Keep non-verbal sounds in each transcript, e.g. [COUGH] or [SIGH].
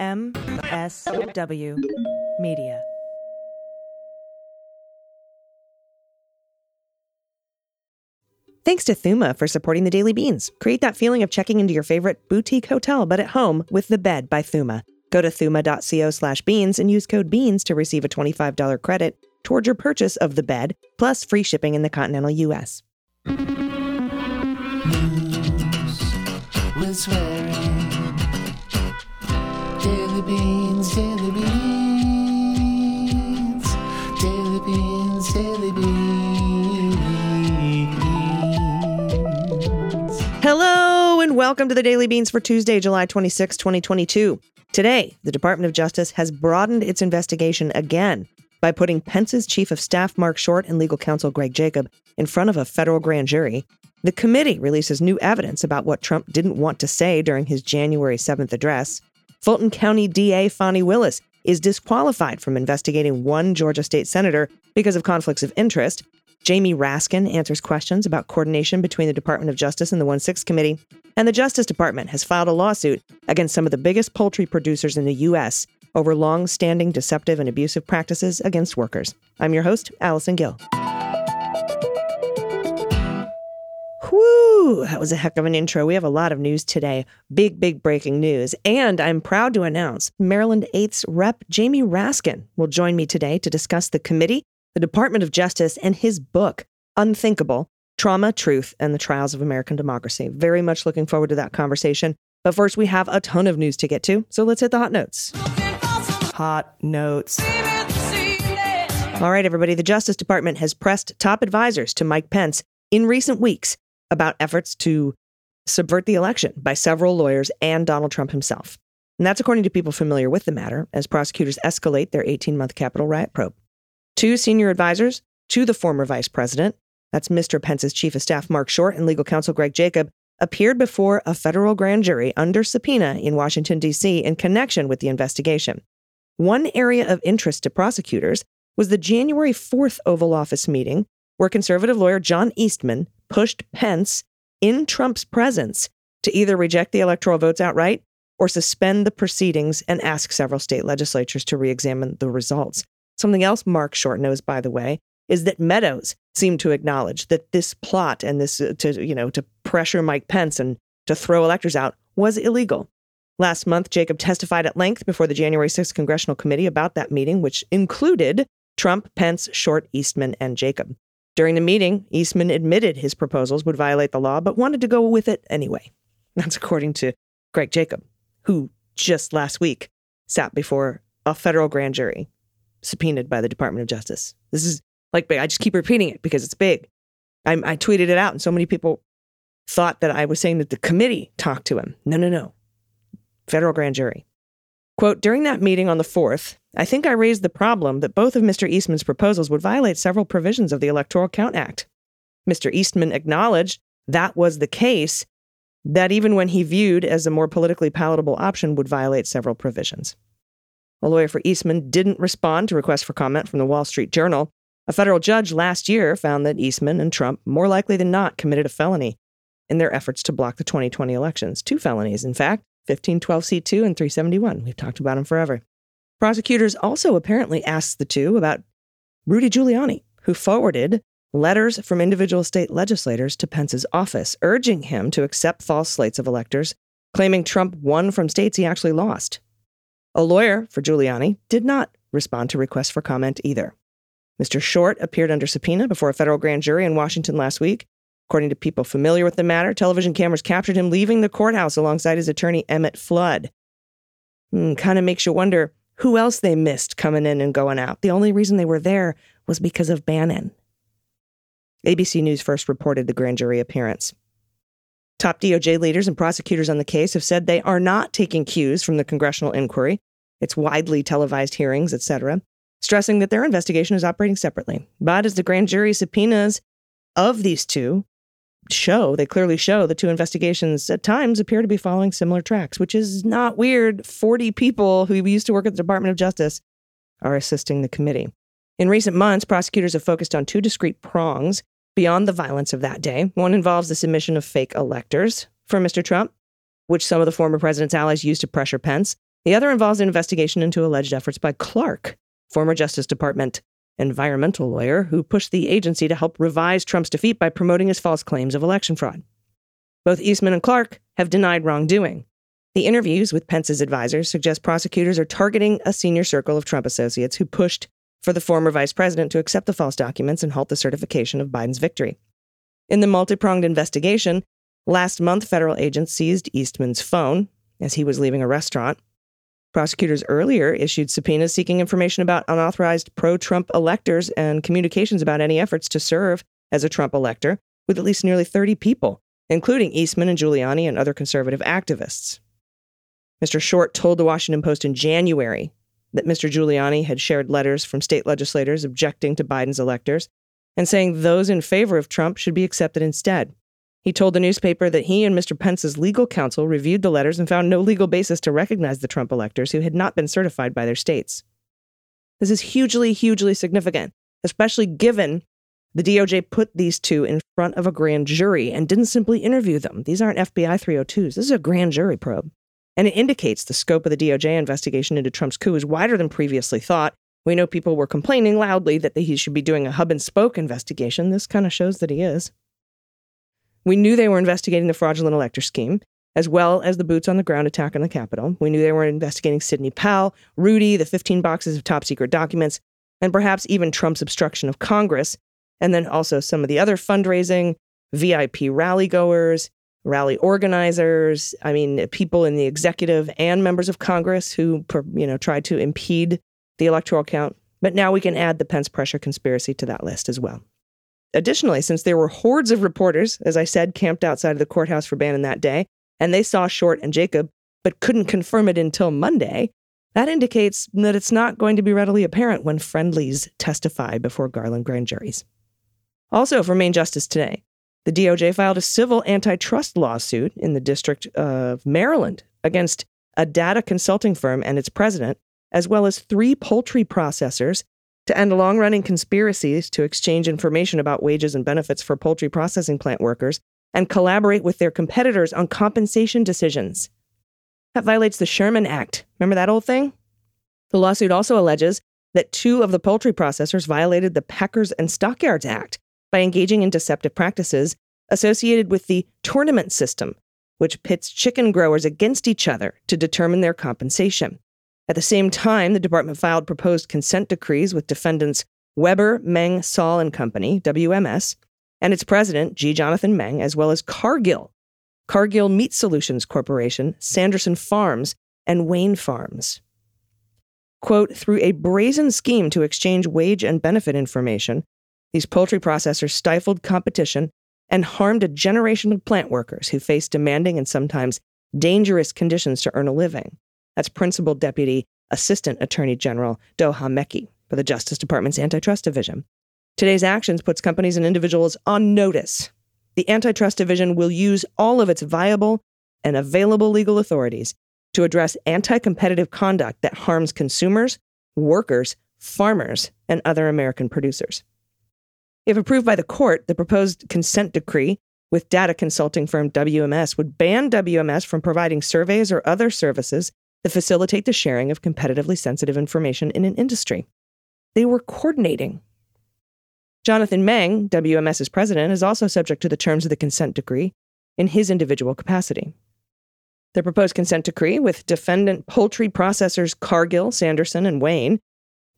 MSW Media. Thanks to Thuma for supporting the Daily Beans. Create that feeling of checking into your favorite boutique hotel, but at home with the bed by Thuma. Go to thuma.co slash beans and use code BEANS to receive a $25 credit towards your purchase of the bed, plus free shipping in the continental U.S. News with swearing. Beans, beans, beans, beans. Hello and welcome to the Daily Beans for Tuesday, July 26, 2022. Today, the Department of Justice has broadened its investigation again by putting Pence's Chief of Staff Mark Short and legal counsel Greg Jacob in front of a federal grand jury. The committee releases new evidence about what Trump didn't want to say during his January 7th address. Fulton County DA Fani Willis is disqualified from investigating one Georgia state senator because of conflicts of interest. Jamie Raskin answers questions about coordination between the Department of Justice and the 1 6 Committee. And the Justice Department has filed a lawsuit against some of the biggest poultry producers in the U.S. over long standing deceptive and abusive practices against workers. I'm your host, Allison Gill. Whew, that was a heck of an intro. We have a lot of news today. Big, big breaking news. And I'm proud to announce Maryland 8th's Rep. Jamie Raskin will join me today to discuss the committee, the Department of Justice, and his book, Unthinkable Trauma, Truth, and the Trials of American Democracy. Very much looking forward to that conversation. But first, we have a ton of news to get to, so let's hit the hot notes. Hot notes. All right, everybody. The Justice Department has pressed top advisors to Mike Pence in recent weeks about efforts to subvert the election by several lawyers and Donald Trump himself. And that's according to people familiar with the matter as prosecutors escalate their 18 month Capitol riot probe. Two senior advisors to the former vice president, that's Mr. Pence's chief of staff Mark Short and legal counsel Greg Jacob, appeared before a federal grand jury under subpoena in Washington, D.C. in connection with the investigation. One area of interest to prosecutors was the January 4th Oval Office meeting where conservative lawyer John Eastman pushed Pence in Trump's presence to either reject the electoral votes outright or suspend the proceedings and ask several state legislatures to re examine the results. Something else Mark Short knows, by the way, is that Meadows seemed to acknowledge that this plot and this uh, to you know to pressure Mike Pence and to throw electors out was illegal. Last month, Jacob testified at length before the January 6th congressional committee about that meeting, which included Trump, Pence, Short, Eastman, and Jacob. During the meeting, Eastman admitted his proposals would violate the law, but wanted to go with it anyway. That's according to Greg Jacob, who just last week sat before a federal grand jury subpoenaed by the Department of Justice. This is like big. I just keep repeating it because it's big. I, I tweeted it out, and so many people thought that I was saying that the committee talked to him. No, no, no. Federal grand jury. Quote During that meeting on the 4th, I think I raised the problem that both of Mr. Eastman's proposals would violate several provisions of the Electoral Count Act. Mr. Eastman acknowledged that was the case, that even when he viewed as a more politically palatable option would violate several provisions. A lawyer for Eastman didn't respond to requests for comment from the Wall Street Journal. A federal judge last year found that Eastman and Trump, more likely than not, committed a felony in their efforts to block the 2020 elections. Two felonies, in fact 1512C2 and 371. We've talked about them forever. Prosecutors also apparently asked the two about Rudy Giuliani, who forwarded letters from individual state legislators to Pence's office, urging him to accept false slates of electors, claiming Trump won from states he actually lost. A lawyer for Giuliani did not respond to requests for comment either. Mr. Short appeared under subpoena before a federal grand jury in Washington last week. According to people familiar with the matter, television cameras captured him leaving the courthouse alongside his attorney, Emmett Flood. Hmm, kind of makes you wonder who else they missed coming in and going out. The only reason they were there was because of Bannon. ABC News first reported the grand jury appearance. Top DOJ leaders and prosecutors on the case have said they are not taking cues from the congressional inquiry, its widely televised hearings, etc., stressing that their investigation is operating separately. But as the grand jury subpoenas of these two show, they clearly show the two investigations at times appear to be following similar tracks, which is not weird. 40 people who used to work at the Department of Justice are assisting the committee. In recent months, prosecutors have focused on two discrete prongs beyond the violence of that day. One involves the submission of fake electors for Mr. Trump, which some of the former president's allies used to pressure Pence. The other involves an investigation into alleged efforts by Clark, former Justice Department environmental lawyer who pushed the agency to help revise Trump's defeat by promoting his false claims of election fraud. Both Eastman and Clark have denied wrongdoing. The interviews with Pence's advisors suggest prosecutors are targeting a senior circle of Trump associates who pushed for the former vice president to accept the false documents and halt the certification of Biden's victory. In the multi pronged investigation, last month federal agents seized Eastman's phone as he was leaving a restaurant. Prosecutors earlier issued subpoenas seeking information about unauthorized pro Trump electors and communications about any efforts to serve as a Trump elector with at least nearly 30 people, including Eastman and Giuliani and other conservative activists. Mr. Short told the Washington Post in January that Mr. Giuliani had shared letters from state legislators objecting to Biden's electors and saying those in favor of Trump should be accepted instead. He told the newspaper that he and Mr. Pence's legal counsel reviewed the letters and found no legal basis to recognize the Trump electors who had not been certified by their states. This is hugely, hugely significant, especially given the DOJ put these two in front of a grand jury and didn't simply interview them. These aren't FBI 302s. This is a grand jury probe. And it indicates the scope of the DOJ investigation into Trump's coup is wider than previously thought. We know people were complaining loudly that he should be doing a hub and spoke investigation. This kind of shows that he is. We knew they were investigating the fraudulent elector scheme, as well as the boots on the ground attack on the Capitol. We knew they were investigating Sidney Powell, Rudy, the 15 boxes of top secret documents, and perhaps even Trump's obstruction of Congress, and then also some of the other fundraising, VIP rally goers, rally organizers, I mean, people in the executive and members of Congress who, you know, tried to impede the electoral count. But now we can add the Pence pressure conspiracy to that list as well. Additionally, since there were hordes of reporters, as I said, camped outside of the courthouse for Bannon that day, and they saw Short and Jacob, but couldn't confirm it until Monday, that indicates that it's not going to be readily apparent when friendlies testify before Garland grand juries. Also, for Main Justice today, the DOJ filed a civil antitrust lawsuit in the District of Maryland against a data consulting firm and its president, as well as three poultry processors to end long running conspiracies to exchange information about wages and benefits for poultry processing plant workers and collaborate with their competitors on compensation decisions. That violates the Sherman Act. Remember that old thing? The lawsuit also alleges that two of the poultry processors violated the Packers and Stockyards Act by engaging in deceptive practices associated with the tournament system, which pits chicken growers against each other to determine their compensation. At the same time, the department filed proposed consent decrees with defendants Webber, Meng, Sahl and Company, WMS, and its president, G. Jonathan Meng, as well as Cargill, Cargill Meat Solutions Corporation, Sanderson Farms, and Wayne Farms. Quote, through a brazen scheme to exchange wage and benefit information, these poultry processors stifled competition and harmed a generation of plant workers who faced demanding and sometimes dangerous conditions to earn a living. That's Principal Deputy Assistant Attorney General Doha Mekki for the Justice Department's Antitrust Division. Today's actions puts companies and individuals on notice. The Antitrust Division will use all of its viable and available legal authorities to address anti competitive conduct that harms consumers, workers, farmers, and other American producers. If approved by the court, the proposed consent decree with data consulting firm WMS would ban WMS from providing surveys or other services that facilitate the sharing of competitively sensitive information in an industry. They were coordinating. Jonathan Meng, WMS's president, is also subject to the terms of the consent decree in his individual capacity. The proposed consent decree, with defendant poultry processors Cargill, Sanderson, and Wayne,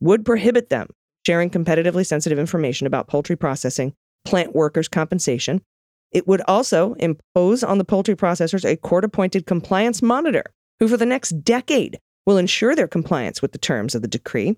would prohibit them sharing competitively sensitive information about poultry processing, plant workers' compensation. It would also impose on the poultry processors a court appointed compliance monitor who for the next decade will ensure their compliance with the terms of the decree.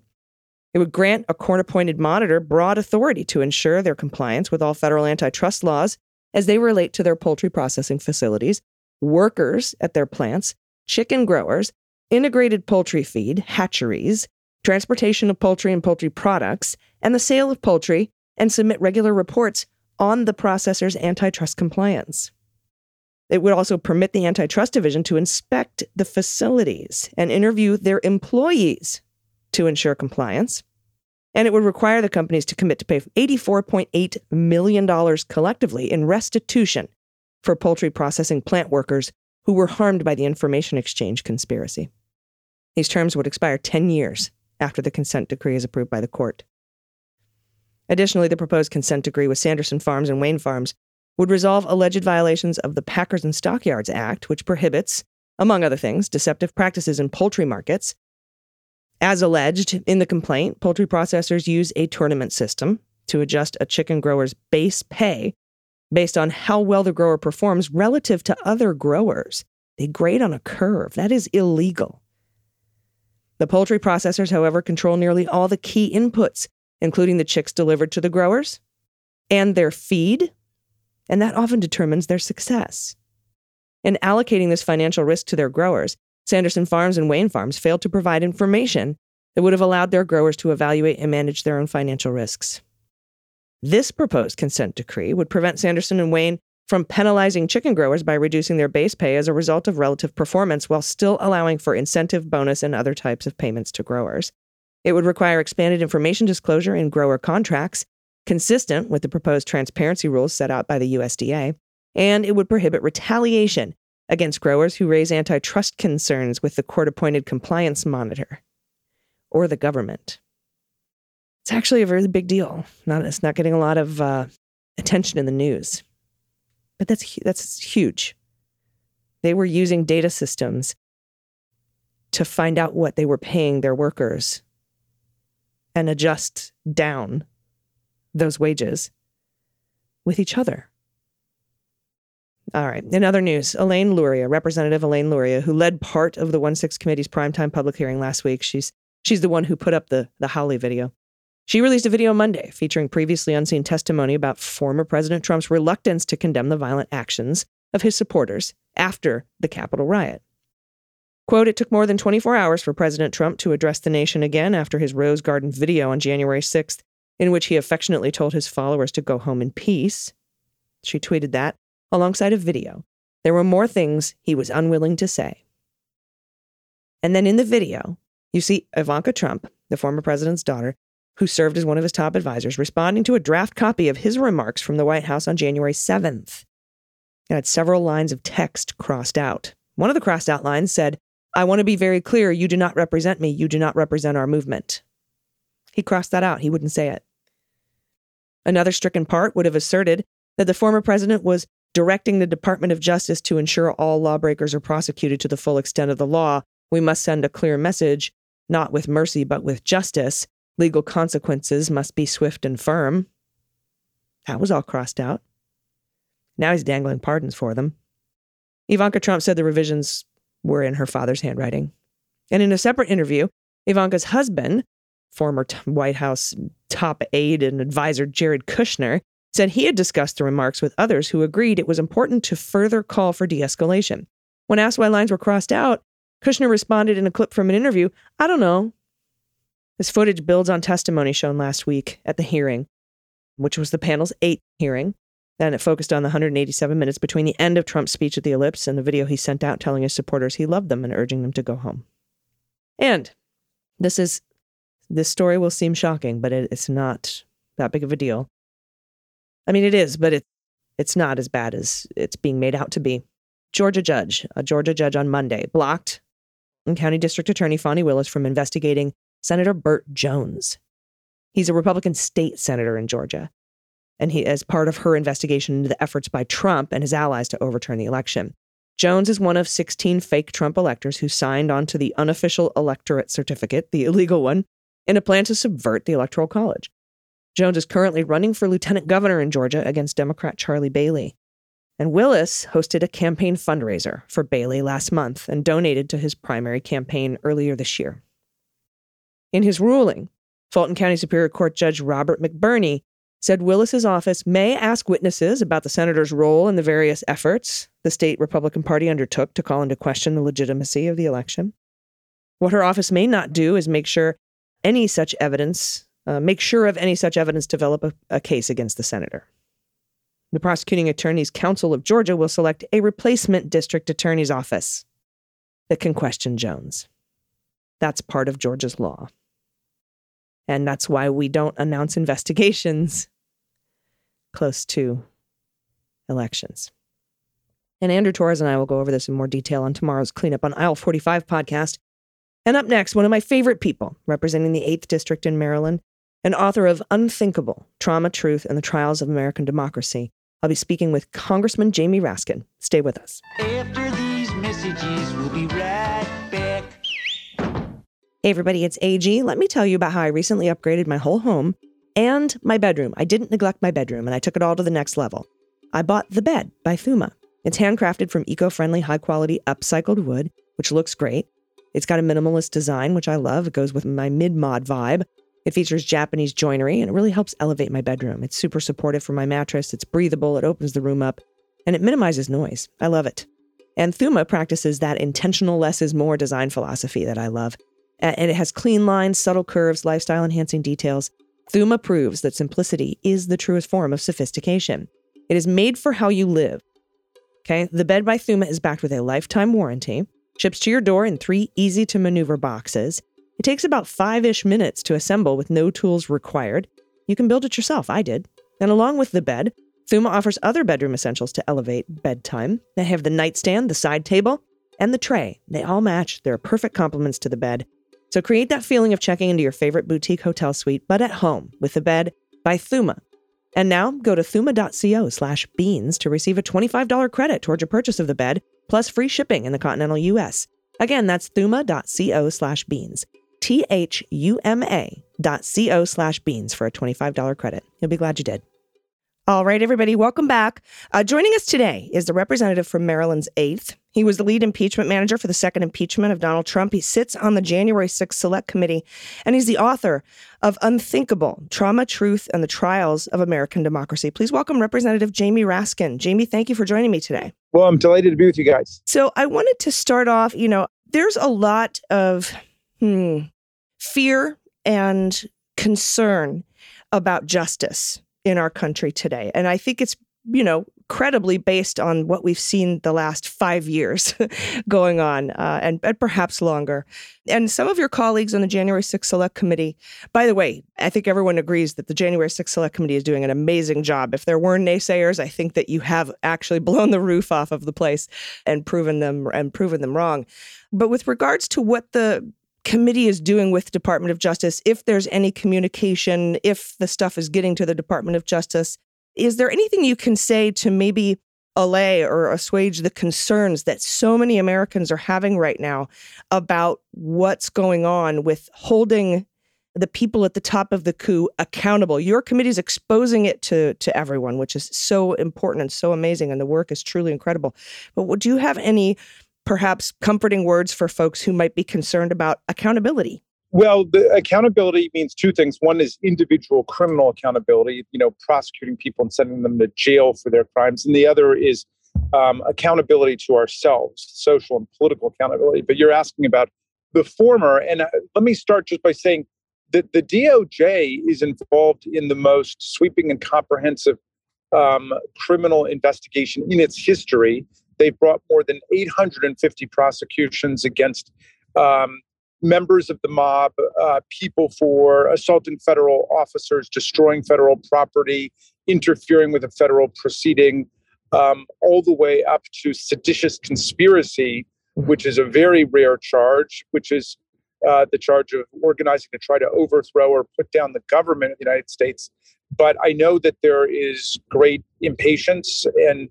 It would grant a court appointed monitor broad authority to ensure their compliance with all federal antitrust laws as they relate to their poultry processing facilities, workers at their plants, chicken growers, integrated poultry feed, hatcheries, transportation of poultry and poultry products, and the sale of poultry, and submit regular reports on the processor's antitrust compliance. It would also permit the Antitrust Division to inspect the facilities and interview their employees to ensure compliance. And it would require the companies to commit to pay $84.8 million collectively in restitution for poultry processing plant workers who were harmed by the information exchange conspiracy. These terms would expire 10 years after the consent decree is approved by the court. Additionally, the proposed consent decree with Sanderson Farms and Wayne Farms would resolve alleged violations of the Packers and Stockyards Act, which prohibits, among other things, deceptive practices in poultry markets. As alleged in the complaint, poultry processors use a tournament system to adjust a chicken grower's base pay based on how well the grower performs relative to other growers. They grade on a curve. That is illegal. The poultry processors, however, control nearly all the key inputs, including the chicks delivered to the growers and their feed, and that often determines their success. In allocating this financial risk to their growers, Sanderson Farms and Wayne Farms failed to provide information that would have allowed their growers to evaluate and manage their own financial risks. This proposed consent decree would prevent Sanderson and Wayne from penalizing chicken growers by reducing their base pay as a result of relative performance while still allowing for incentive, bonus, and other types of payments to growers. It would require expanded information disclosure in grower contracts, consistent with the proposed transparency rules set out by the USDA, and it would prohibit retaliation against growers who raise antitrust concerns with the court appointed compliance monitor or the government. It's actually a really big deal. Not, it's not getting a lot of uh, attention in the news. But that's that's huge. They were using data systems to find out what they were paying their workers and adjust down those wages with each other. All right. In other news, Elaine Luria, Representative Elaine Luria, who led part of the 1 6 committee's primetime public hearing last week, she's she's the one who put up the, the Hawley video. She released a video Monday featuring previously unseen testimony about former President Trump's reluctance to condemn the violent actions of his supporters after the Capitol riot. Quote, it took more than 24 hours for President Trump to address the nation again after his Rose Garden video on January 6th, in which he affectionately told his followers to go home in peace. She tweeted that alongside a video. There were more things he was unwilling to say. And then in the video, you see Ivanka Trump, the former president's daughter, who served as one of his top advisors, responding to a draft copy of his remarks from the White House on January 7th. It had several lines of text crossed out. One of the crossed out lines said, I want to be very clear, you do not represent me, you do not represent our movement. He crossed that out, he wouldn't say it. Another stricken part would have asserted that the former president was directing the Department of Justice to ensure all lawbreakers are prosecuted to the full extent of the law. We must send a clear message, not with mercy, but with justice. Legal consequences must be swift and firm. That was all crossed out. Now he's dangling pardons for them. Ivanka Trump said the revisions were in her father's handwriting. And in a separate interview, Ivanka's husband, former White House top aide and advisor Jared Kushner, said he had discussed the remarks with others who agreed it was important to further call for de escalation. When asked why lines were crossed out, Kushner responded in a clip from an interview I don't know. This footage builds on testimony shown last week at the hearing, which was the panel's eighth hearing. And it focused on the 187 minutes between the end of Trump's speech at the ellipse and the video he sent out telling his supporters he loved them and urging them to go home. And this is this story will seem shocking, but it, it's not that big of a deal. I mean, it is, but it, it's not as bad as it's being made out to be. Georgia judge, a Georgia judge on Monday, blocked County District Attorney Fani Willis from investigating Senator Burt Jones. He's a Republican state senator in Georgia, and he as part of her investigation into the efforts by Trump and his allies to overturn the election. Jones is one of 16 fake Trump electors who signed onto the unofficial electorate certificate, the illegal one, in a plan to subvert the Electoral College. Jones is currently running for lieutenant governor in Georgia against Democrat Charlie Bailey. And Willis hosted a campaign fundraiser for Bailey last month and donated to his primary campaign earlier this year. In his ruling, Fulton County Superior Court Judge Robert McBurney said Willis's office may ask witnesses about the senator's role in the various efforts the state Republican Party undertook to call into question the legitimacy of the election. What her office may not do is make sure any such evidence uh, make sure of any such evidence, develop a, a case against the senator. The Prosecuting Attorney's Council of Georgia will select a replacement district attorney's office that can question Jones. That's part of Georgia's law. And that's why we don't announce investigations close to elections. And Andrew Torrez and I will go over this in more detail on tomorrow's Cleanup on Aisle 45 podcast. And up next, one of my favorite people representing the 8th District in Maryland, an author of Unthinkable Trauma, Truth, and the Trials of American Democracy. I'll be speaking with Congressman Jamie Raskin. Stay with us. After these messages, we'll be right back. Hey, everybody, it's AG. Let me tell you about how I recently upgraded my whole home and my bedroom. I didn't neglect my bedroom and I took it all to the next level. I bought The Bed by Thuma. It's handcrafted from eco friendly, high quality, upcycled wood, which looks great. It's got a minimalist design, which I love. It goes with my mid mod vibe. It features Japanese joinery and it really helps elevate my bedroom. It's super supportive for my mattress, it's breathable, it opens the room up, and it minimizes noise. I love it. And Thuma practices that intentional less is more design philosophy that I love. And it has clean lines, subtle curves, lifestyle enhancing details. Thuma proves that simplicity is the truest form of sophistication. It is made for how you live. Okay, the bed by Thuma is backed with a lifetime warranty, ships to your door in three easy to maneuver boxes. It takes about five ish minutes to assemble with no tools required. You can build it yourself, I did. And along with the bed, Thuma offers other bedroom essentials to elevate bedtime. They have the nightstand, the side table, and the tray. They all match. They're perfect complements to the bed. So create that feeling of checking into your favorite boutique hotel suite, but at home with the bed by Thuma. And now go to thuma.co slash beans to receive a $25 credit towards your purchase of the bed, plus free shipping in the continental US. Again, that's thuma.co slash beans. T H U M A dot co slash beans for a $25 credit. You'll be glad you did. All right, everybody, welcome back. Uh, joining us today is the representative from Maryland's 8th. He was the lead impeachment manager for the second impeachment of Donald Trump. He sits on the January 6th Select Committee, and he's the author of Unthinkable Trauma, Truth, and the Trials of American Democracy. Please welcome Representative Jamie Raskin. Jamie, thank you for joining me today. Well, I'm delighted to be with you guys. So I wanted to start off, you know, there's a lot of hmm, fear and concern about justice in our country today. And I think it's, you know, credibly based on what we've seen the last five years [LAUGHS] going on uh, and, and perhaps longer. And some of your colleagues on the January 6th Select Committee, by the way, I think everyone agrees that the January 6th Select Committee is doing an amazing job. If there were naysayers, I think that you have actually [LAUGHS] blown the roof off of the place and proven them and proven them wrong. But with regards to what the committee is doing with Department of Justice, if there's any communication, if the stuff is getting to the Department of Justice, is there anything you can say to maybe allay or assuage the concerns that so many Americans are having right now about what's going on with holding the people at the top of the coup accountable. Your committee is exposing it to to everyone, which is so important and so amazing, and the work is truly incredible. But would you have any perhaps comforting words for folks who might be concerned about accountability? Well, the accountability means two things. One is individual criminal accountability, you know, prosecuting people and sending them to jail for their crimes. And the other is um, accountability to ourselves, social and political accountability. But you're asking about the former. And uh, let me start just by saying that the DOJ is involved in the most sweeping and comprehensive um, criminal investigation in its history. They've brought more than 850 prosecutions against um, members of the mob, uh, people for assaulting federal officers, destroying federal property, interfering with a federal proceeding, um, all the way up to seditious conspiracy, which is a very rare charge, which is uh, the charge of organizing to try to overthrow or put down the government of the United States. But I know that there is great impatience and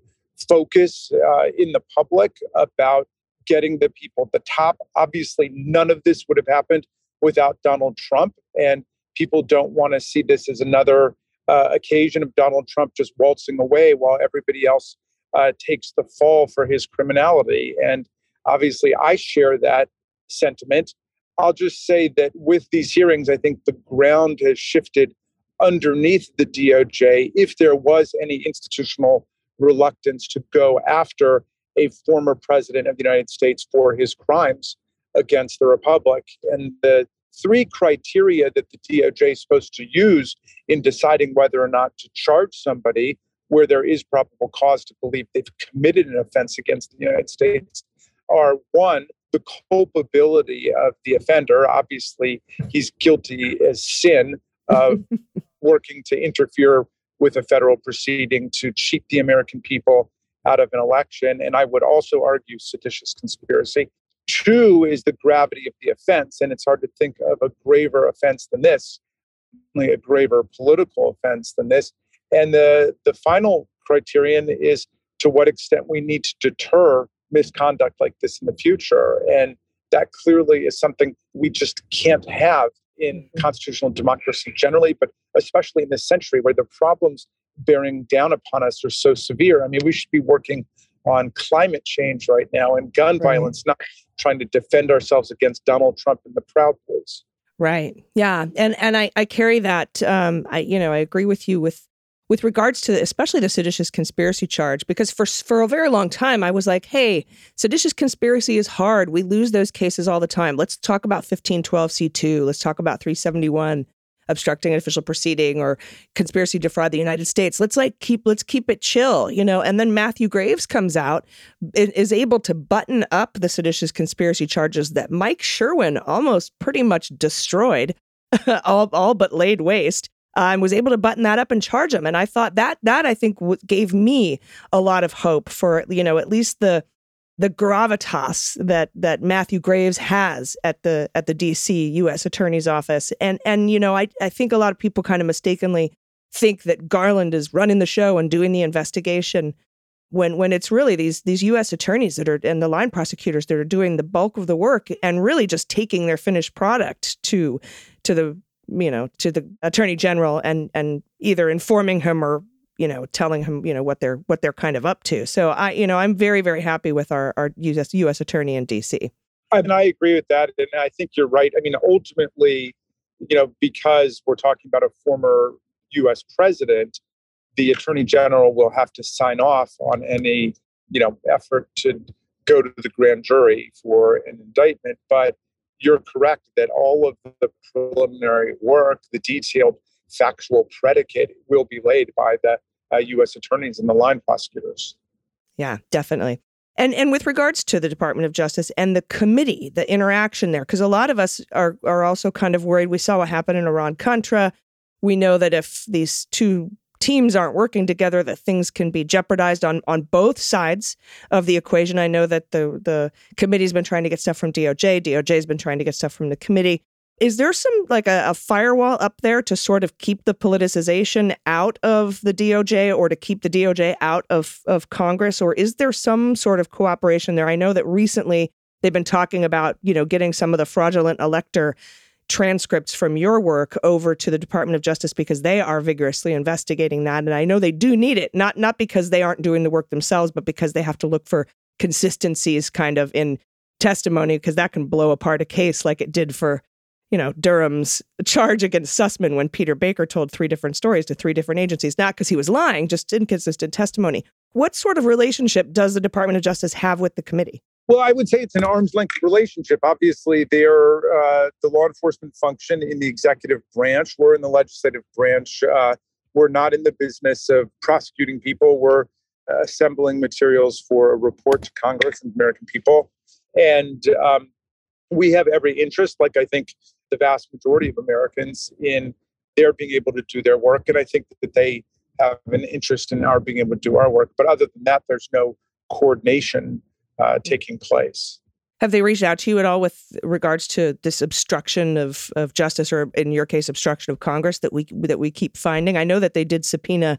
focus uh, in the public about getting the people at the top. Obviously, none of this would have happened without Donald Trump, and people don't want to see this as another uh, occasion of Donald Trump just waltzing away while everybody else uh, takes the fall for his criminality. And obviously, I share that sentiment. I'll just say that with these hearings, I think the ground has shifted underneath the DOJ. If there was any institutional reluctance to go after a former president of the United States for his crimes against the Republic. And the three criteria that the DOJ is supposed to use in deciding whether or not to charge somebody where there is probable cause to believe they've committed an offense against the United States are one, the culpability of the offender. Obviously, he's guilty as sin of [LAUGHS] working to interfere with a federal proceeding to cheat the American people out of an election. And I would also argue seditious conspiracy. Two is the gravity of the offense. And it's hard to think of a graver offense than this, only a graver political offense than this. And the, the final criterion is to what extent we need to deter misconduct like this in the future. And that clearly is something we just can't have in constitutional democracy generally, but especially in this century where the problems bearing down upon us are so severe. I mean, we should be working on climate change right now and gun Right. violence, not trying to defend ourselves against Donald Trump and the Proud Boys. Right. Yeah. And and I, I carry that. Um, I you know I agree with you with with regards to especially the seditious conspiracy charge because for for a very long time I was like, hey, seditious conspiracy is hard. We lose those cases all the time. Let's talk about fifteen twelve C two. Let's talk about three seventy one obstructing an official proceeding or conspiracy to defraud the United States. Let's like keep let's keep it chill, you know. And then Matthew Graves comes out is able to button up the seditious conspiracy charges that Mike Sherwin almost pretty much destroyed, [LAUGHS] all all but laid waste. Uh, and was able to button that up and charge him. And I thought that that I think w- gave me a lot of hope for you know at least the the gravitas that that Matthew Graves has at the at the DC U.S. Attorney's Office. And and you know I I think a lot of people kind of mistakenly think that Garland is running the show and doing the investigation when when it's really these these U.S. attorneys that are and the line prosecutors that are doing the bulk of the work and really just taking their finished product to to the you know to the attorney general and and either informing him or you know telling him you know what they're what they're kind of up to. So I you know I'm very very happy with our our U.S. U.S. attorney in D.C. And I agree with that. And I think you're right. I mean, ultimately, you know, because we're talking about a former US president, the attorney general will have to sign off on any, you know, effort to go to the grand jury for an indictment. But you're correct that all of the preliminary work, the detailed factual predicate, will be laid by the uh, U.S. attorneys and the line prosecutors. Yeah, definitely. And and with regards to the Department of Justice and the committee, the interaction there, because a lot of us are are also kind of worried. We saw what happened in Iran Contra. We know that if these two teams aren't working together, that things can be jeopardized on on both sides of the equation. I know that the the committee's been trying to get stuff from DOJ. DOJ's been trying to get stuff from the committee. Is there some like a, a firewall up there to sort of keep the politicization out of the DOJ or to keep the DOJ out of, of Congress? Or is there some sort of cooperation there? I know that recently they've been talking about, you know, getting some of the fraudulent elector transcripts from your work over to the Department of Justice because they are vigorously investigating that. And I know they do need it, not not because they aren't doing the work themselves, but because they have to look for consistencies kind of in testimony, because that can blow apart a case like it did for you know, Durham's charge against Sussmann when Peter Baker told three different stories to three different agencies, not because he was lying, just inconsistent testimony. What sort of relationship does the Department of Justice have with the committee? Well, I would say it's an arm's length relationship. Obviously, they're uh, the law enforcement function in the executive branch. We're in the legislative branch. Uh, we're not in the business of prosecuting people. We're uh, assembling materials for a report to Congress and American people. And um, we have every interest, like I think the vast majority of Americans, in their being able to do their work. And I think that they have an interest in our being able to do our work. But other than that, there's no coordination uh, taking place. Have they reached out to you at all with regards to this obstruction of, of justice, or in your case, obstruction of Congress that we that we keep finding? I know that they did subpoena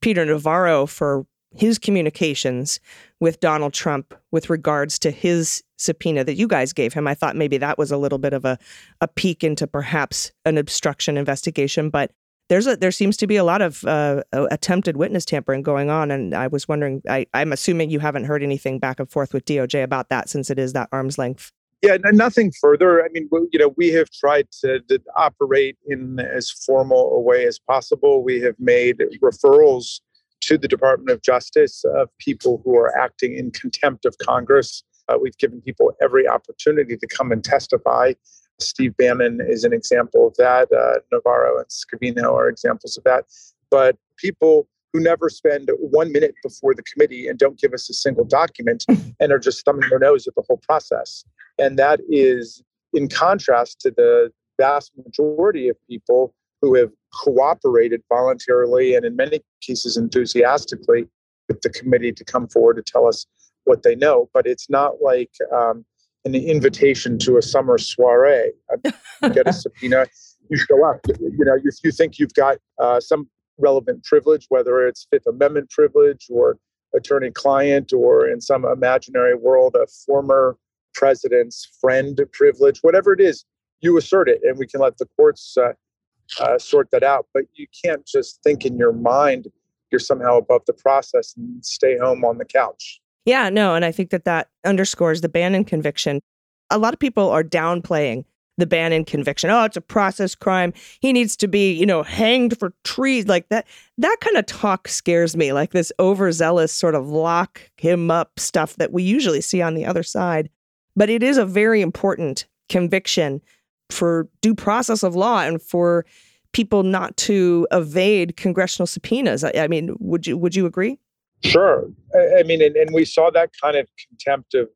Peter Navarro for his communications with Donald Trump with regards to his subpoena that you guys gave him. I thought maybe that was a little bit of a, a peek into perhaps an obstruction investigation, but there's a there seems to be a lot of uh, attempted witness tampering going on, and I was wondering. I, I'm assuming you haven't heard anything back and forth with DOJ about that since it is that arm's length. Yeah, nothing further. I mean, you know, we have tried to, to operate in as formal a way as possible. We have made referrals to the Department of Justice of people who are acting in contempt of Congress. Uh, we've given people every opportunity to come and testify. Steve Bannon is an example of that. Uh, Navarro and Scavino are examples of that. But people who never spend one minute before the committee and don't give us a single document [LAUGHS] and are just thumbing their nose at the whole process. And that is in contrast to the vast majority of people who have cooperated voluntarily and in many cases enthusiastically with the committee to come forward to tell us what they know. But it's not like um, an invitation to a summer soiree. You get a [LAUGHS] subpoena, you show up. You know, if you think you've got uh, some relevant privilege, whether it's Fifth Amendment privilege or attorney client, or in some imaginary world, a former president's friend privilege, whatever it is, you assert it, and we can let the courts uh, uh, sort that out. But you can't just think in your mind you're somehow above the process and stay home on the couch. Yeah, no, and I think that that underscores the Bannon conviction. A lot of people are downplaying the Bannon conviction. Oh, it's a process crime. He needs to be, you know, hanged for trees like that. That kind of talk scares me, like this overzealous sort of lock him up stuff that we usually see on the other side. But it is a very important conviction for due process of law and for people not to evade congressional subpoenas. I, I mean, would you would you agree? Sure. I, I mean, and, and we saw that kind of contempt of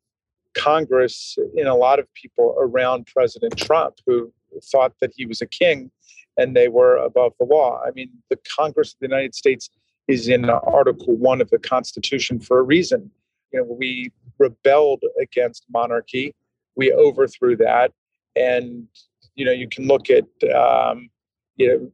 Congress in a lot of people around President Trump who thought that he was a king and they were above the law. I mean, the Congress of the United States is in Article One of the Constitution for a reason. You know, we rebelled against monarchy, we overthrew that, and you know, you can look at um, you know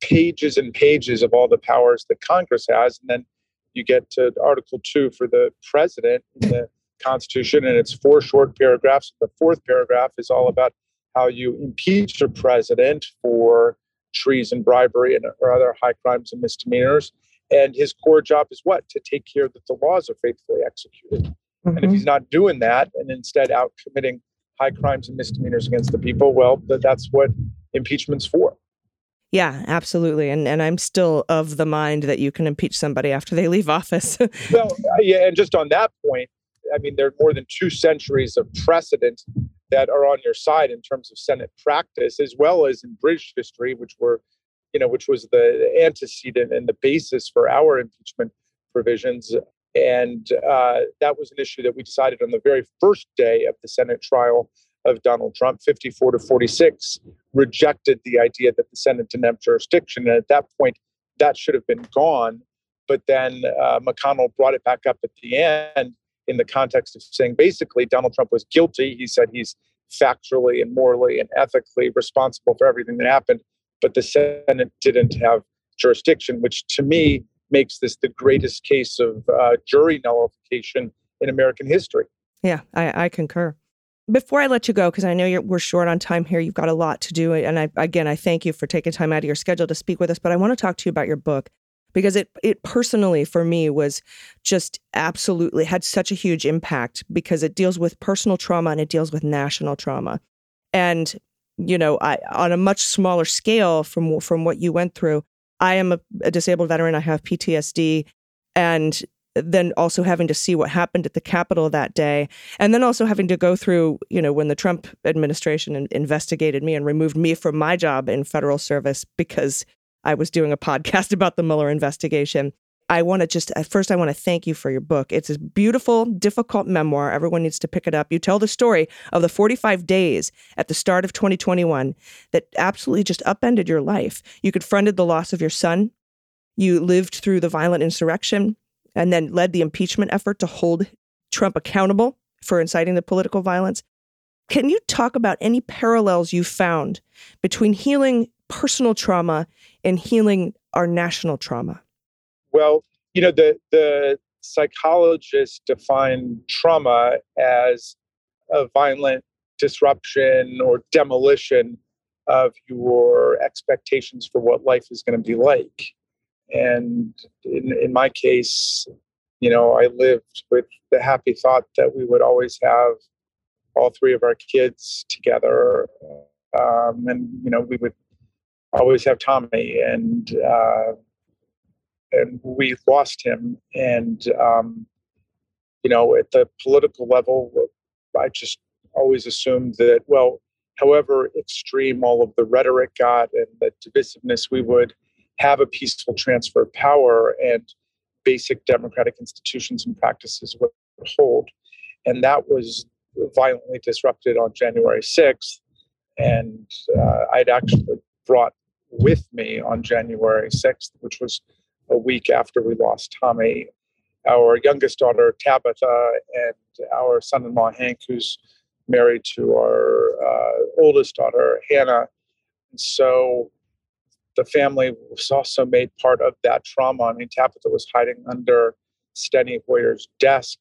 pages and pages of all the powers that Congress has, and then you get to Article Two for the president in the Constitution, and it's four short paragraphs. The fourth paragraph is all about how you impeach a president for treason, bribery, and or other high crimes and misdemeanors. And his core job is what? To take care that the laws are faithfully executed. Mm-hmm. And if mm-hmm. he's not doing that, and instead out committing high crimes and misdemeanors against the people, well, that's what impeachment's for. Yeah, absolutely. And and I'm still of the mind that you can impeach somebody after they leave office. [LAUGHS] well, uh, yeah, and just on that point, I mean, there are more than two centuries of precedent that are on your side in terms of Senate practice, as well as in British history, which were, you know, which was the antecedent and the basis for our impeachment provisions. And uh, that was an issue that we decided on the very first day of the Senate trial of Donald Trump, 54 to 46, rejected the idea that the Senate didn't have jurisdiction. And at that point, that should have been gone. But then uh, McConnell brought it back up at the end in the context of saying basically Donald Trump was guilty. He said he's factually and morally and ethically responsible for everything that happened, but the Senate didn't have jurisdiction, which to me makes this the greatest case of uh, jury nullification in American history. Yeah, I, I concur. Before I let you go, because I know you're we're short on time here, you've got a lot to do. And I, again, I thank you for taking time out of your schedule to speak with us. But I want to talk to you about your book because it it personally for me was just absolutely had such a huge impact because it deals with personal trauma and it deals with national trauma. And you know, I on a much smaller scale from from what you went through, I am a, a disabled veteran. I have PTSD, and then also having to see what happened at the Capitol that day, and then also having to go through, you know, when the Trump administration investigated me and removed me from my job in federal service because I was doing a podcast [LAUGHS] about the Mueller investigation. I want to just, first, I want to thank you for your book. It's a beautiful, difficult memoir. Everyone needs to pick it up. You tell the story of the 45 days at the start of 2021 that absolutely just upended your life. You confronted the loss of your son. You lived through the violent insurrection and then led the impeachment effort to hold Trump accountable for inciting the political violence. Can you talk about any parallels you found between healing personal trauma and healing our national trauma? Well, you know, the the psychologists define trauma as a violent disruption or demolition of your expectations for what life is going to be like. And in, in my case, you know, I lived with the happy thought that we would always have all three of our kids together. Um, and, you know, we would always have Tommy. And, uh, and we lost him. And, um, you know, at the political level, I just always assumed that, well, however extreme all of the rhetoric got and the divisiveness, we would have a peaceful transfer of power and basic democratic institutions and practices would hold. And that was violently disrupted on January 6th. And uh, I'd actually brought with me on January 6th, which was a week after we lost Tommy, our youngest daughter Tabitha and our son-in-law Hank, who's married to our uh, oldest daughter Hannah. And so the family was also made part of that trauma. I mean, Tabitha was hiding under Steny Hoyer's desk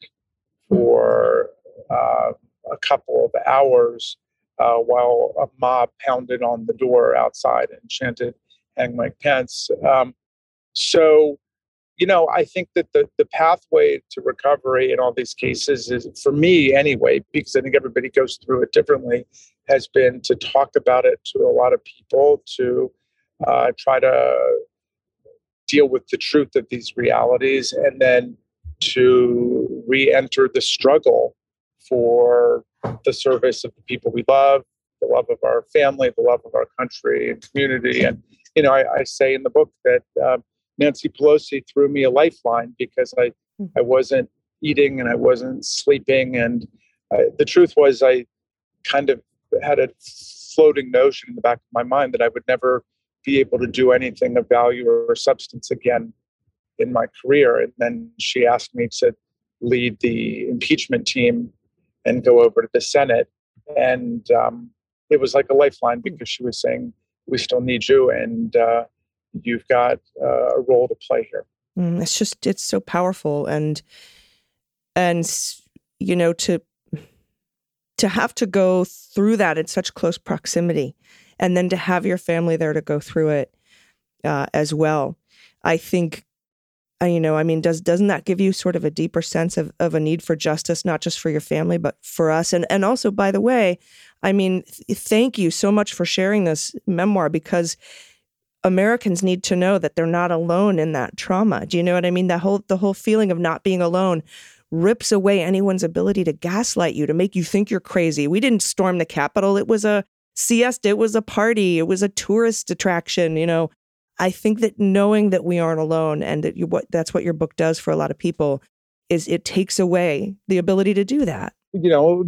for uh, a couple of hours uh, while a mob pounded on the door outside and chanted "Hang Mike Pence." Um, so, you know, I think that the the pathway to recovery in all these cases is, for me anyway, because I think everybody goes through it differently, has been to talk about it to a lot of people, to uh, try to deal with the truth of these realities, and then to re-enter the struggle for the service of the people we love, the love of our family, the love of our country and community. And you know, I, I say in the book that um, Nancy Pelosi threw me a lifeline because I I wasn't eating and I wasn't sleeping, and uh, the truth was I kind of had a floating notion in the back of my mind that I would never be able to do anything of value or substance again in my career. And then she asked me to lead the impeachment team and go over to the Senate. And um, it was like a lifeline because she was saying, We still need you, and uh, you've got uh, a role to play here. Mm, it's just it's so powerful and and you know to to have to go through that in such close proximity and then to have your family there to go through it uh, as well i think uh, you know i mean does doesn't that give you sort of a deeper sense of, of a need for justice not just for your family but for us and and also by the way i mean th- thank you so much for sharing this memoir because Americans need to know that they're not alone in that trauma. Do you know what I mean? The whole the whole feeling of not being alone rips away anyone's ability to gaslight you, to make you think you're crazy. We didn't storm the Capitol. It was a siesta, it was a party, it was a tourist attraction, you know. I think that knowing that we aren't alone and that you what that's what your book does for a lot of people is it takes away the ability to do that you know,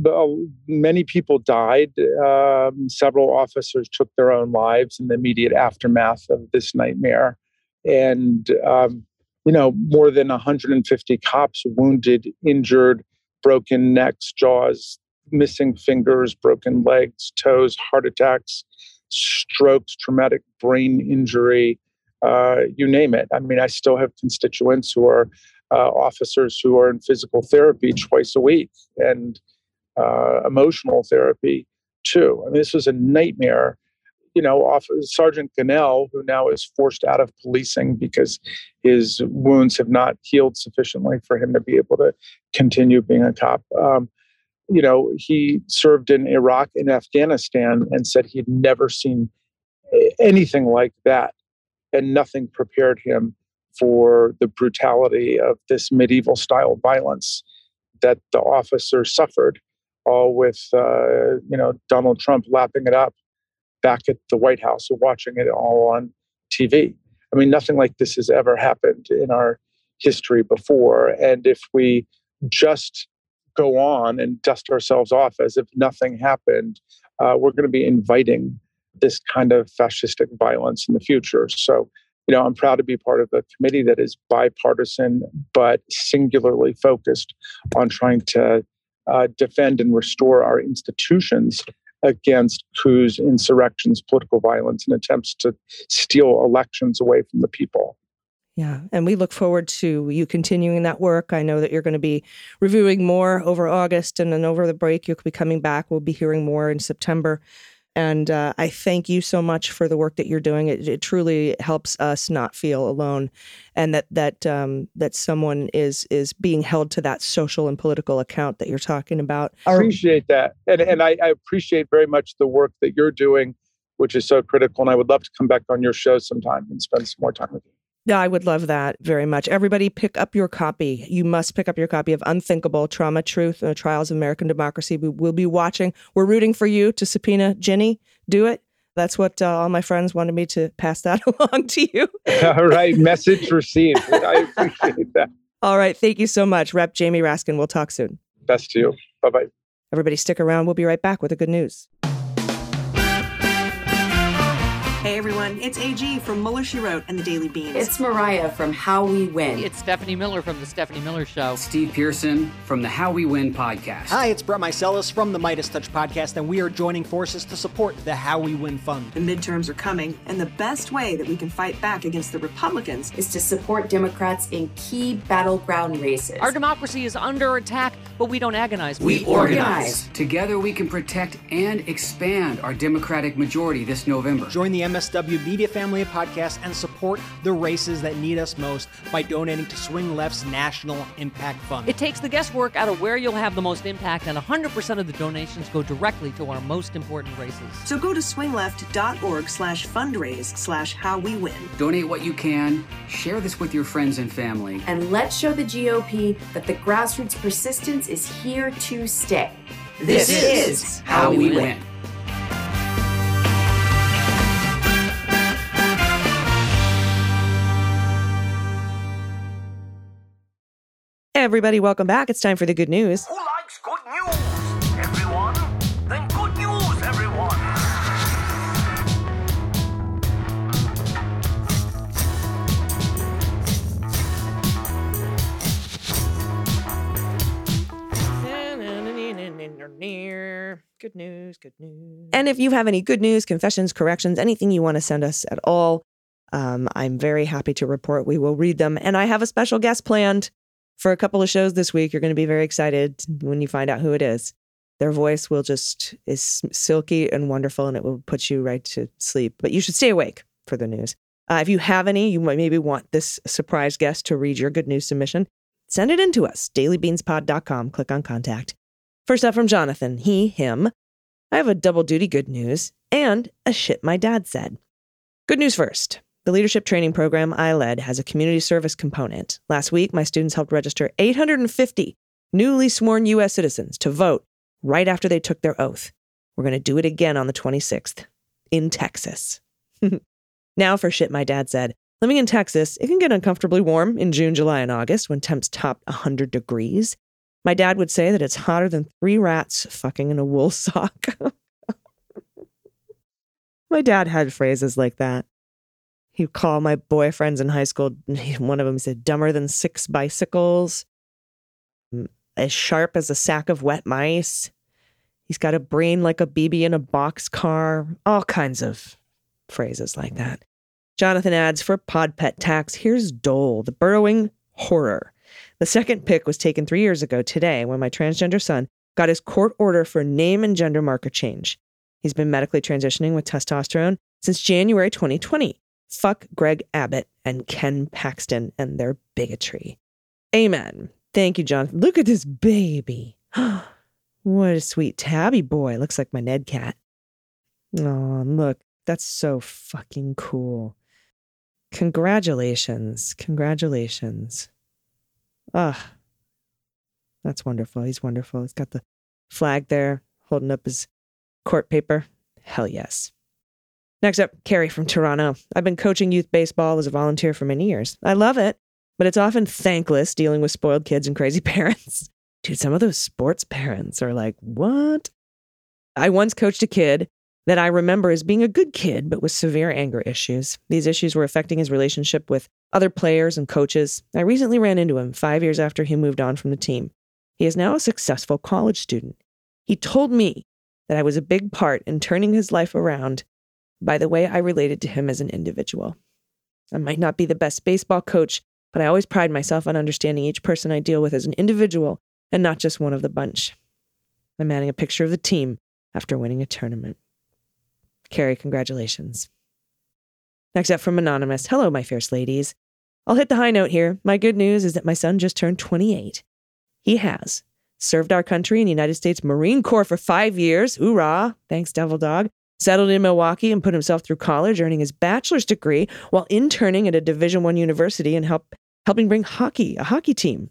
many people died. Um, several officers took their own lives in the immediate aftermath of this nightmare. And, um, you know, more than 150 cops wounded, injured, broken necks, jaws, missing fingers, broken legs, toes, heart attacks, strokes, traumatic brain injury, uh, you name it. I mean, I still have constituents who are uh, officers who are in physical therapy twice a week and uh, emotional therapy too. I mean, this was a nightmare. You know, off, Sergeant Gonell, who now is forced out of policing because his wounds have not healed sufficiently for him to be able to continue being a cop. Um, you know, he served in Iraq and Afghanistan and said he'd never seen anything like that, and nothing prepared him for the brutality of this medieval style violence that the officer suffered, all with uh, you know Donald Trump lapping it up back at the White House or watching it all on TV. I mean, nothing like this has ever happened in our history before. And if we just go on and dust ourselves off as if nothing happened, uh, we're going to be inviting this kind of fascistic violence in the future. So you know, I'm proud to be part of a committee that is bipartisan but singularly focused on trying to uh, defend and restore our institutions against coups, insurrections, political violence, and attempts to steal elections away from the people. Yeah, and we look forward to you continuing that work. I know that you're going to be reviewing more over August and then over the break. You'll be coming back. We'll be hearing more in September. And uh, I thank you so much for the work that you're doing. It, it truly helps us not feel alone, and that that um, that someone is is being held to that social and political account that you're talking about. I appreciate that, and and I, I appreciate very much the work that you're doing, which is so critical. And I would love to come back on your show sometime and spend some more time with you. Yeah, I would love that very much. Everybody pick up your copy. You must pick up your copy of Unthinkable Trauma, Truth, and the Trials of American Democracy. We will be watching. We're rooting for you to subpoena Ginni. Do it. That's what uh, all my friends wanted me to pass that [LAUGHS] along to you. [LAUGHS] all right. Message received. I [LAUGHS] appreciate that. All right. Thank you so much, Rep. Jamie Raskin. We'll talk soon. Best to you. Bye bye. Everybody, stick around. We'll be right back with the good news. Hey everyone, it's AG from Mueller She Wrote and the Daily Beans. It's Mariah from How We Win. It's Stephanie Miller from The Stephanie Miller Show. Steve Pearson from the How We Win podcast. Hi, it's Brett Meiselas from the Midas Touch podcast, and we are joining forces to support the How We Win Fund. the midterms are coming, and the best way that we can fight back against the Republicans is to support Democrats in key battleground races. Our democracy is under attack, but we don't agonize. we organize. organize. Together we can protect and expand our Democratic majority this November. Join the MSW Media family of podcasts and support the races that need us most by donating to Swing Left's National Impact Fund. It takes the guesswork out of where you'll have the most impact, and 100% of the donations go directly to our most important races. So go to swingleft.org slash fundraise slash how we win. Donate what you can, share this with your friends and family. and let's show the GOP that the grassroots persistence is here to stay. This is How We Win. Hey everybody, welcome back. It's time for the good news. Who likes good news? Everyone? Then good news, everyone. Good news, good news. And if you have any good news, confessions, corrections, anything you want to send us at all, um, I'm very happy to report we will read them. And I have a special guest planned for a couple of shows this week. You're going to be very excited when you find out who it is. Their voice will just is silky and wonderful, and it will put you right to sleep. But you should stay awake for the news. Uh, if you have any, you might maybe want this surprise guest to read your good news submission. Send it in to us. DailyBeanspod.com. Click on contact. First up from Jonathan. He, him. I have a double duty good news and a shit my dad said. Good news first. The leadership training program I led has a community service component. Last week, my students helped register 850 newly sworn U.S. citizens to vote right after they took their oath. We're going to do it again on the 26th in Texas. [LAUGHS] now for shit my dad said. Living in Texas, it can get uncomfortably warm in June, July, and August when temps top 100 degrees. My dad would say that it's hotter than three rats fucking in a wool sock. [LAUGHS] my dad had phrases like that. He'd call my boyfriends in high school, [LAUGHS] one of them said, dumber than six bicycles, as sharp as a sack of wet mice. He's got a brain like a BB in a boxcar, all kinds of phrases like that. Jonathan adds for Pod Pet Tax, here's Dole, the burrowing horror. The second pick was taken three years ago today when my transgender son got his court order for name and gender marker change. He's been medically transitioning with testosterone since January 2020. Fuck Greg Abbott and Ken Paxton and their bigotry. Amen. Thank you, Jonathan. Look at this baby. [GASPS] what a sweet tabby boy. Looks like my Ned cat. Oh, look. That's so fucking cool. Congratulations. Congratulations. Ah, that's wonderful. He's wonderful. He's got the flag there, holding up his court paper. Hell yes. Next up, Carrie from Toronto. I've been coaching youth baseball as a volunteer for many years. I love it, but it's often thankless dealing with spoiled kids and crazy [LAUGHS] parents. Dude, some of those sports parents are like, what? I once coached a kid that I remember as being a good kid, but with severe anger issues. These issues were affecting his relationship with other players and coaches. I recently ran into him five years after he moved on from the team. He is now a successful college student. He told me that I was a big part in turning his life around by the way I related to him as an individual. I might not be the best baseball coach, but I always pride myself on understanding each person I deal with as an individual and not just one of the bunch. I'm adding a picture of the team after winning a tournament. Carrie, congratulations. Next up from Anonymous Hello, my fierce ladies. I'll hit the high note here. My good news is that my son just turned 28. He has served our country in the United States Marine Corps for five years. Hoorah! Thanks, Devil Dog. Settled in Milwaukee and put himself through college, earning his bachelor's degree while interning at a Division One university and help, helping bring hockey, a hockey team,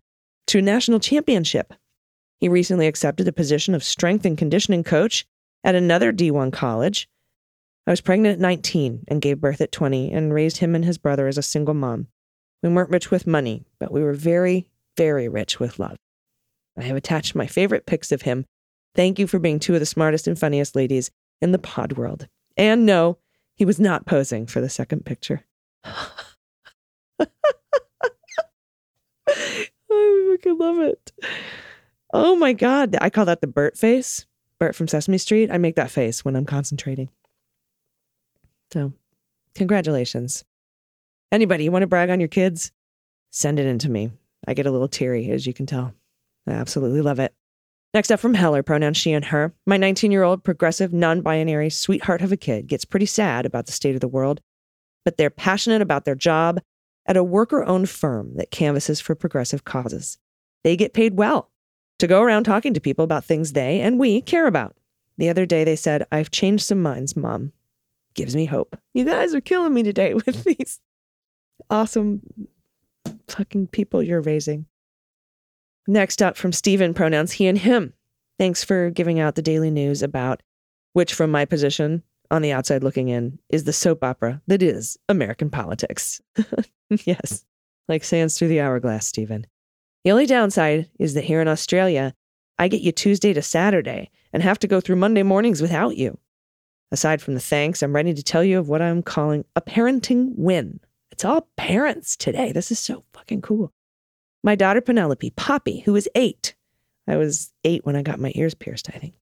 to a national championship. He recently accepted the position of strength and conditioning coach at another D1 college. I was pregnant at 19 and gave birth at 20 and raised him and his brother as a single mom. We weren't rich with money, but we were very, very rich with love. I have attached my favorite pics of him. Thank you for being two of the smartest and funniest ladies in the pod world. And no, He was not posing for the second picture. [LAUGHS] I fucking love it. Oh my God. I call that the Bert face. Bert from Sesame Street. I make that face when I'm concentrating. So, congratulations. Anybody, you want to brag on your kids? Send it in to me. I get a little teary, as you can tell. I absolutely love it. Next up from Heller, pronouns she and her. My 19 year old progressive, non binary sweetheart of a kid gets pretty sad about the state of the world, but they're passionate about their job at a worker owned firm that canvasses for progressive causes. They get paid well to go around talking to people about things they and we care about. The other day they said, I've changed some minds, mom. Gives me hope. You guys are killing me today [LAUGHS] with these awesome fucking people you're raising. Next up from Stephen, pronouns he and him. Thanks for giving out the daily news about which, from my position on the outside looking in, is the soap opera that is American politics. [LAUGHS] yes, like sands through the hourglass, Stephen. The only downside is that here in Australia, I get you Tuesday to Saturday and have to go through Monday mornings without you. Aside from the thanks, I'm ready to tell you of what I'm calling a parenting win. It's all parents today. This is so fucking cool. My daughter Penelope, Poppy, who is eight. I was eight when I got my ears pierced, I think.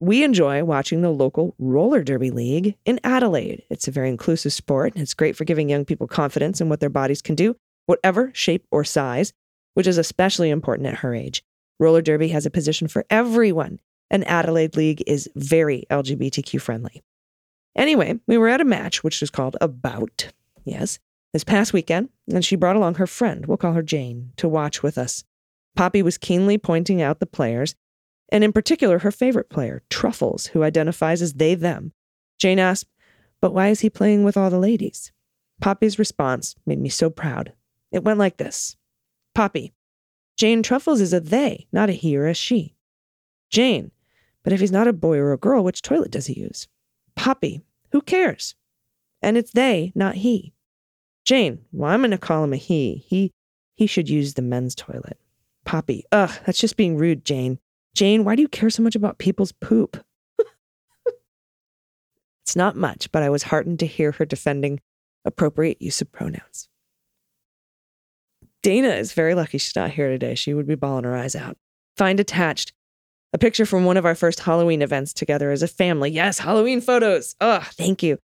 We enjoy watching the local roller derby league in Adelaide. It's a very inclusive sport, and it's great for giving young people confidence in what their bodies can do, whatever shape or size, which is especially important at her age. Roller derby has a position for everyone, and Adelaide League is very LGBTQ friendly. Anyway, we were at a match, which was called a bout. Yes, this past weekend, and she brought along her friend, we'll call her Jane, to watch with us. Poppy was keenly pointing out the players, and in particular her favorite player, Truffles, who identifies as they them. Jane asked, But why is he playing with all the ladies? Poppy's response made me so proud. It went like this Poppy, Jane Truffles is a they, not a he or a she. Jane, but if he's not a boy or a girl, which toilet does he use? Poppy, who cares? And it's they, not he. Jane, well, I'm going to call him a he. He he should use the men's toilet. Poppy, ugh, that's just being rude, Jane. Jane, why do you care so much about people's poop? [LAUGHS] it's not much, but I was heartened to hear her defending appropriate use of pronouns. Dana is very lucky she's not here today. She would be bawling her eyes out. Find attached a picture from one of our first Halloween events together as a family. Yes, Halloween photos. Ugh, thank you.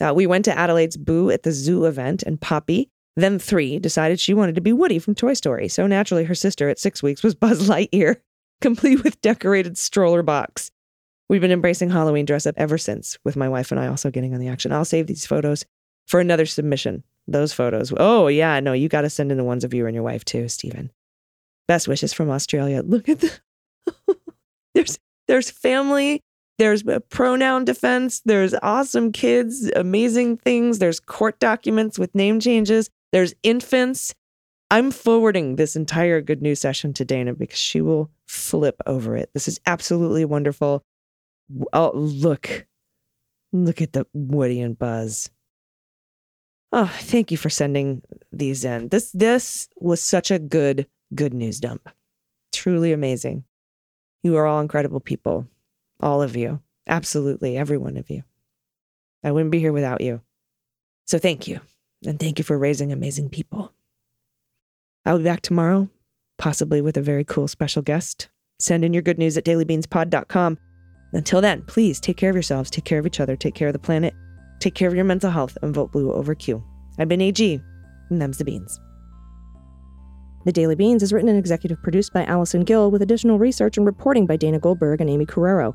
Uh, we went to Adelaide's Boo at the zoo event, and Poppy, then three, decided she wanted to be Woody from Toy Story. So naturally, her sister at six weeks was [LAUGHS] Buzz Lightyear, complete with decorated stroller box. We've been embracing Halloween dress up ever since, with my wife and I also getting on the action. I'll save these photos for another submission. Those photos. Oh, yeah, no, you got to send in the ones of you and your wife too, Stephen. Best wishes from Australia. Look at the. [LAUGHS] there's there's family there's a pronoun defense. There's awesome kids, amazing things. There's court documents with name changes. There's infants. I'm forwarding this entire good news session to Dana because she will flip over it. This is absolutely wonderful. Oh, look. Look at the Woody and Buzz. Oh, thank you for sending these in. This this was such a good good news dump. Truly amazing. You are all incredible people. All of you. Absolutely, every one of you. I wouldn't be here without you. So thank you. And thank you for raising amazing people. I'll be back tomorrow, possibly with a very cool special guest. Send in your good news at dailybeanspod.com. Until then, please take care of yourselves, take care of each other, take care of the planet, take care of your mental health, and vote blue over Q. I've been AG, and them's the beans. The Daily Beans is written and executive produced by Allison Gill with additional research and reporting by Dana Goldberg and Aimee Carrero.